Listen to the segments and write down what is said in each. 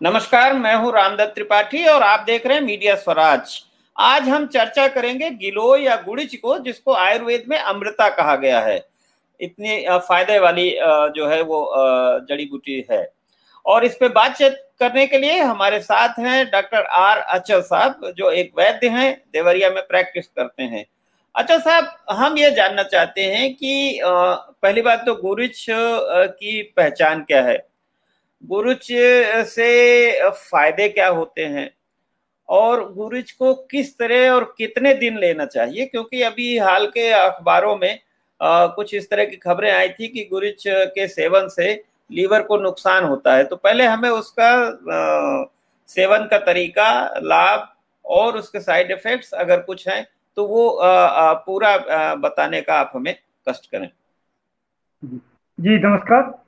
नमस्कार, मैं हूँ रामदत्त त्रिपाठी और आप देख रहे हैं मीडिया स्वराज। आज हम चर्चा करेंगे गिलो या गुड़िच को जिसको आयुर्वेद में अमृता कहा गया है। इतनी फ़ायदे वाली जो है वो जड़ी बूटी है। और इस पे बातचीत करने के लिए हमारे साथ हैं डॉक्टर आर अचल साहब, जो एक वैद्य हैं, देवरिया में प्रैक्टिस करते हैं। अच्छा साहब, हम ये जानना चाहते हैं कि पहली बात तो गुरिच की पहचान क्या है? गुरुच से फ़ायदे क्या होते हैं? और गुरुच को किस तरह और कितने दिन लेना चाहिए? क्योंकि अभी हाल के अखबारों में आ, कुछ इस तरह की खबरें आई थी कि गुरुच के सेवन से लीवर को नुकसान होता है। तो पहले हमें उसका आ, सेवन का तरीका लाभ और उसके साइड इफेक्ट्स अगर कुछ हैं तो वो आ, आ, पूरा आ, बताने का आप हमें कष्ट करें। जी नमस्कार।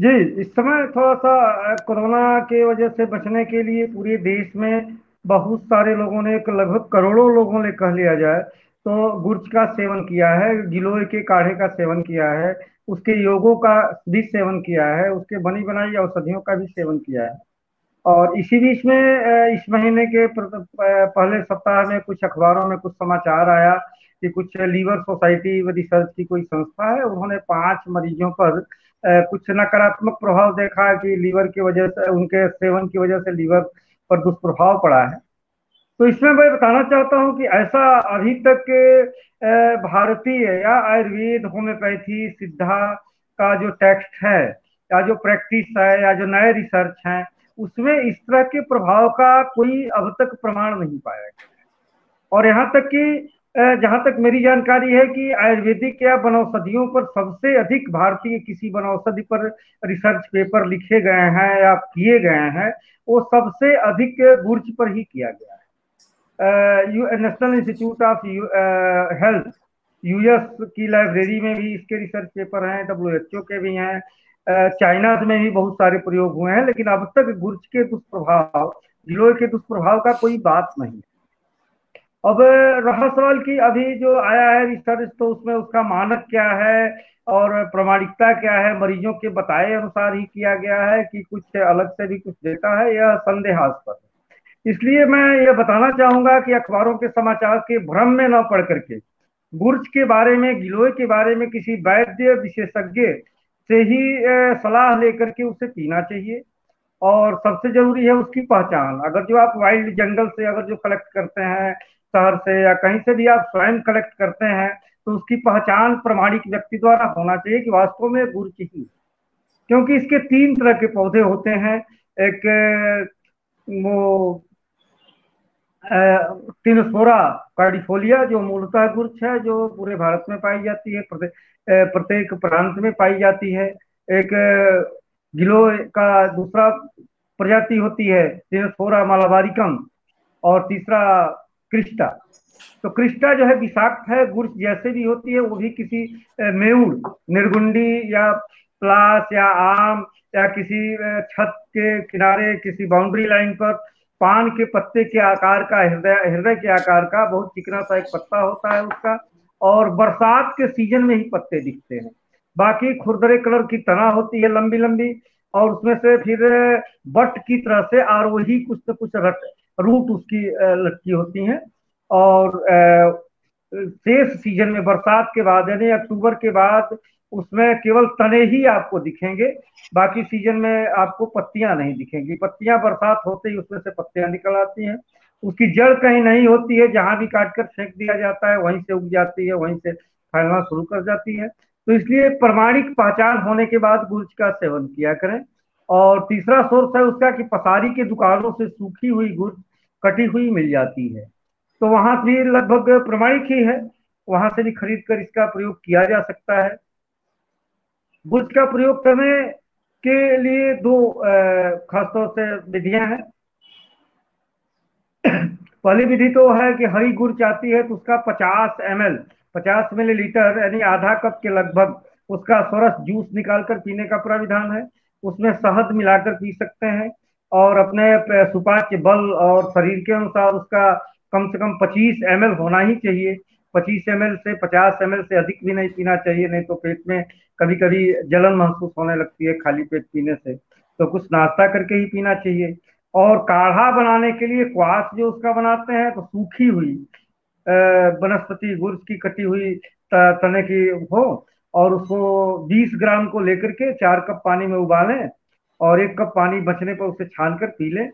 जी, इस समय थोड़ा सा कोरोना के वजह से बचने के लिए पूरे देश में बहुत सारे लोगों ने लगभग करोड़ों लोगों ने कह लिया जाए तो गुर्ज का सेवन किया है, गिलोय के काढ़े का सेवन किया है, उसके योगों का भी सेवन किया है, उसके बनी बनाई औषधियों का भी सेवन किया है। और इसी बीच में इस महीने के पहले सप्ताह में कुछ अखबारों में कुछ समाचार आया कि कुछ लीवर सोसाइटी रिसर्च की कोई संस्था है, उन्होंने पाँच मरीजों पर कुछ नकारात्मक प्रभाव देखा है कि लीवर की वजह से, उनके सेवन की वजह से लीवर पर दुष्प्रभाव पड़ा है। तो इसमें मैं बताना चाहता हूँ कि ऐसा अभी तक भारतीय या आयुर्वेद, होम्योपैथी, सिद्धा का जो टेक्स्ट है, या जो प्रैक्टिस है, या जो नए रिसर्च है, उसमें इस तरह के प्रभाव का कोई अब तक प्रमाण नहीं पाया गया और यहाँ तक कि जहाँ तक मेरी जानकारी है कि आयुर्वेदिक या वनौषधियों पर सबसे अधिक भारतीय किसी वनौषधि पर रिसर्च पेपर लिखे गए हैं या किए गए हैं, वो सबसे अधिक गुर्ज पर ही किया गया है। National institute of health US की लाइब्रेरी में भी इसके रिसर्च पेपर हैं डब्ल्यू एच के भी हैं चाइना में भी बहुत सारे प्रयोग हुए हैं, लेकिन अब तक गुर्ज के दुष्प्रभाव गिलोय के दुष्प्रभाव का कोई बात नहीं अब रहा सवाल की अभी जो आया है रिसर्च तो उसमें उसका मानक क्या है और प्रमाणिकता क्या है, मरीजों के बताए अनुसार ही किया गया है कि कुछ अलग से भी कुछ देता है यह संदेहास्पद इसलिए मैं ये बताना चाहूँगा कि अखबारों के समाचार के भ्रम में न पढ़ करके गुर्ज के बारे में, गिलोय के बारे में किसी वैद्य विशेषज्ञ से ही सलाह लेकर के उसे पीना चाहिए और सबसे ज़रूरी है उसकी पहचान। अगर जो आप वाइल्ड जंगल से अगर जो कलेक्ट करते हैं शहर से या कहीं से भी आप स्वयं कलेक्ट करते हैं तो उसकी पहचान प्रमाणिक व्यक्ति द्वारा होना चाहिए कि वास्तव में की ही क्योंकि इसके तीन तरह के पौधे होते हैं, एक वो टिनोसोरा कार्डिफोलिया, जो मूलतः गुर्च है, जो पूरे भारत में पाई जाती है प्रत्येक प्रांत में पाई जाती है। एक गिलो का दूसरा प्रजाति होती है, टिनोसोरा मालाबारिकम, और तीसरा क्रिस्टा तो क्रिस्टा जो है विषाक्त है गुड़ जैसे भी होती है, वो भी किसी मेउर निर्गुंडी या प्लास या आम या किसी छत के किनारे, किसी बाउंड्री लाइन पर पान के पत्ते के आकार का, हृदय हृदय के आकार का बहुत चिकना सा एक पत्ता होता है उसका, और बरसात के सीज़न में ही पत्ते दिखते हैं। बाकी खुरदरे कलर की तना होती है लंबी लंबी और उसमें से फिर बट की तरह से और वही कुछ न कुछ रट रूट उसकी लटकी होती हैं। और शेष सीज़न में बरसात के बाद, यानी अक्टूबर के बाद, उसमें केवल तने ही आपको दिखेंगे। बाकी सीज़न में आपको पत्तियाँ नहीं दिखेंगी। पत्तियाँ बरसात होते ही उसमें से पत्तियाँ निकल आती हैं। उसकी जड़ कहीं नहीं होती है। जहाँ भी काट कर फेंक दिया जाता है, वहीं से उग जाती है, वहीं से फैलना शुरू कर जाती है। तो इसलिए प्रमाणिक पहचान होने के बाद गुर्ज का सेवन किया करें। और तीसरा सोर्स है उसका कि पसारी के दुकानों से सूखी हुई गुड़ कटी हुई मिल जाती है। तो वहाँ भी लगभग प्रमाणिक ही है। वहाँ से भी खरीद कर इसका प्रयोग किया जा सकता है। गुड़ का प्रयोग करने के लिए दो खासतौर से विधियाँ हैं। पहली विधि तो है कि हरी गुड़ चाहती है तो उसका 50 एम एल, पचास मिलीलीटर यानी आधा कप के लगभग उसका सरस जूस निकालकर पीने का प्राविधान है। उसमें शहद मिलाकर पी सकते हैं। और अपने सुपाच्य बल और शरीर के अनुसार उसका कम से कम 25 एम होना ही चाहिए। 25 एम से 50 एम से अधिक भी नहीं पीना चाहिए, नहीं तो पेट में कभी कभी जलन महसूस होने लगती है खाली पेट पीने से। तो कुछ नाश्ता करके ही पीना चाहिए। और काढ़ा बनाने के लिए क्वास जो उसका बनाते हैं तो सूखी हुई वनस्पति गुर्ज की कटी हुई तने की हो और उसको 20 ग्राम को लेकर के चार कप पानी में उबालें और एक कप पानी बचने पर उसे छान कर पी लें।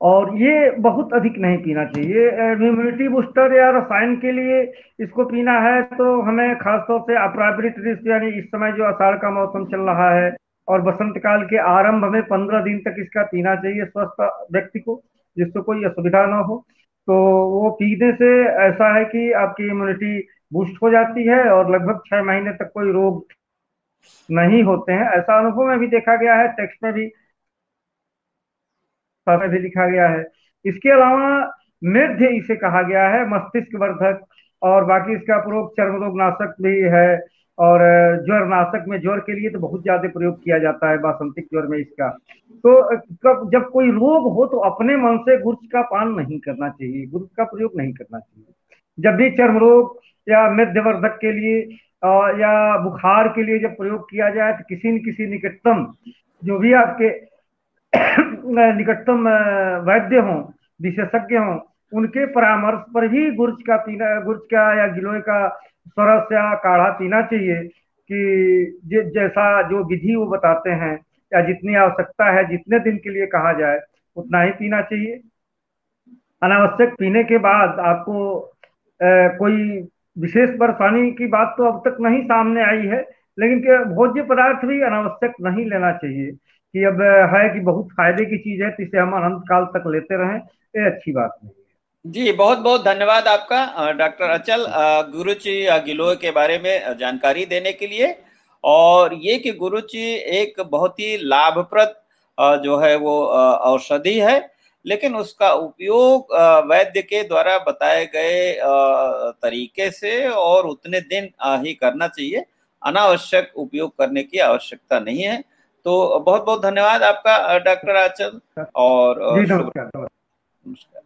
और ये बहुत अधिक नहीं पीना चाहिए। इम्यूनिटी बूस्टर या रसायन के लिए इसको पीना है तो हमें खासतौर से अपराबरित यानी इस समय जो अषाढ़ का मौसम चल रहा है और बसंत काल के आरंभ में पंद्रह दिन तक इसका पीना चाहिए स्वस्थ व्यक्ति को जिससे कोई असुविधा ना हो। तो वो पीने से ऐसा है कि आपकी इम्यूनिटी बूस्ट हो जाती है और लगभग छह महीने तक कोई रोग नहीं होते हैं। ऐसा अनुभव में भी देखा गया है टेक्स्ट में भी भी लिखा गया है। इसके अलावा मृध्य इसे कहा गया है मस्तिष्क वर्धक और बाकी इसका प्रयोग चर्म रोग नाशक भी है, और ज्वर नाशक में, ज्वर के लिए तो बहुत ज़्यादा प्रयोग किया जाता है, बासंतिक ज्वर में इसका। तो जब कोई रोग हो तो अपने मन से गुर्ज का पान नहीं करना चाहिए, गुर्ज का प्रयोग नहीं करना चाहिए। जब भी चर्म रोग या मध्यवर्धक के लिए या बुखार के लिए जब प्रयोग किया जाए तो किसी न किसी निकटतम जो भी आपके निकटतम वैद्य हों विशेषज्ञ हों उनके परामर्श पर ही गुर्ज का पीना गुर्ज का या गिलोय का सरस या काढ़ा पीना चाहिए कि जैसा जो विधि वो बताते हैं या जितनी आवश्यकता है जितने दिन के लिए कहा जाए उतना ही पीना चाहिए। अनावश्यक पीने के बाद आपको आ, कोई विशेष परेशानी की बात तो अब तक नहीं सामने आई है, लेकिन भोज्य पदार्थ भी अनावश्यक नहीं लेना चाहिए कि अब है कि बहुत फ़ायदे की चीज़ है तो इसे हम अनंत काल तक लेते रहें, ये अच्छी बात नहीं है। जी बहुत बहुत धन्यवाद आपका डॉक्टर अचल गुरुचि गिलोय के बारे में जानकारी देने के लिए। और ये कि गुरुचि एक बहुत ही लाभप्रद जो है वो औषधि है लेकिन उसका उपयोग वैद्य के द्वारा बताए गए तरीके से और उतने दिन ही करना चाहिए। अनावश्यक उपयोग करने की आवश्यकता नहीं है। तो बहुत बहुत धन्यवाद आपका डॉक्टर आचल और नमस्कार।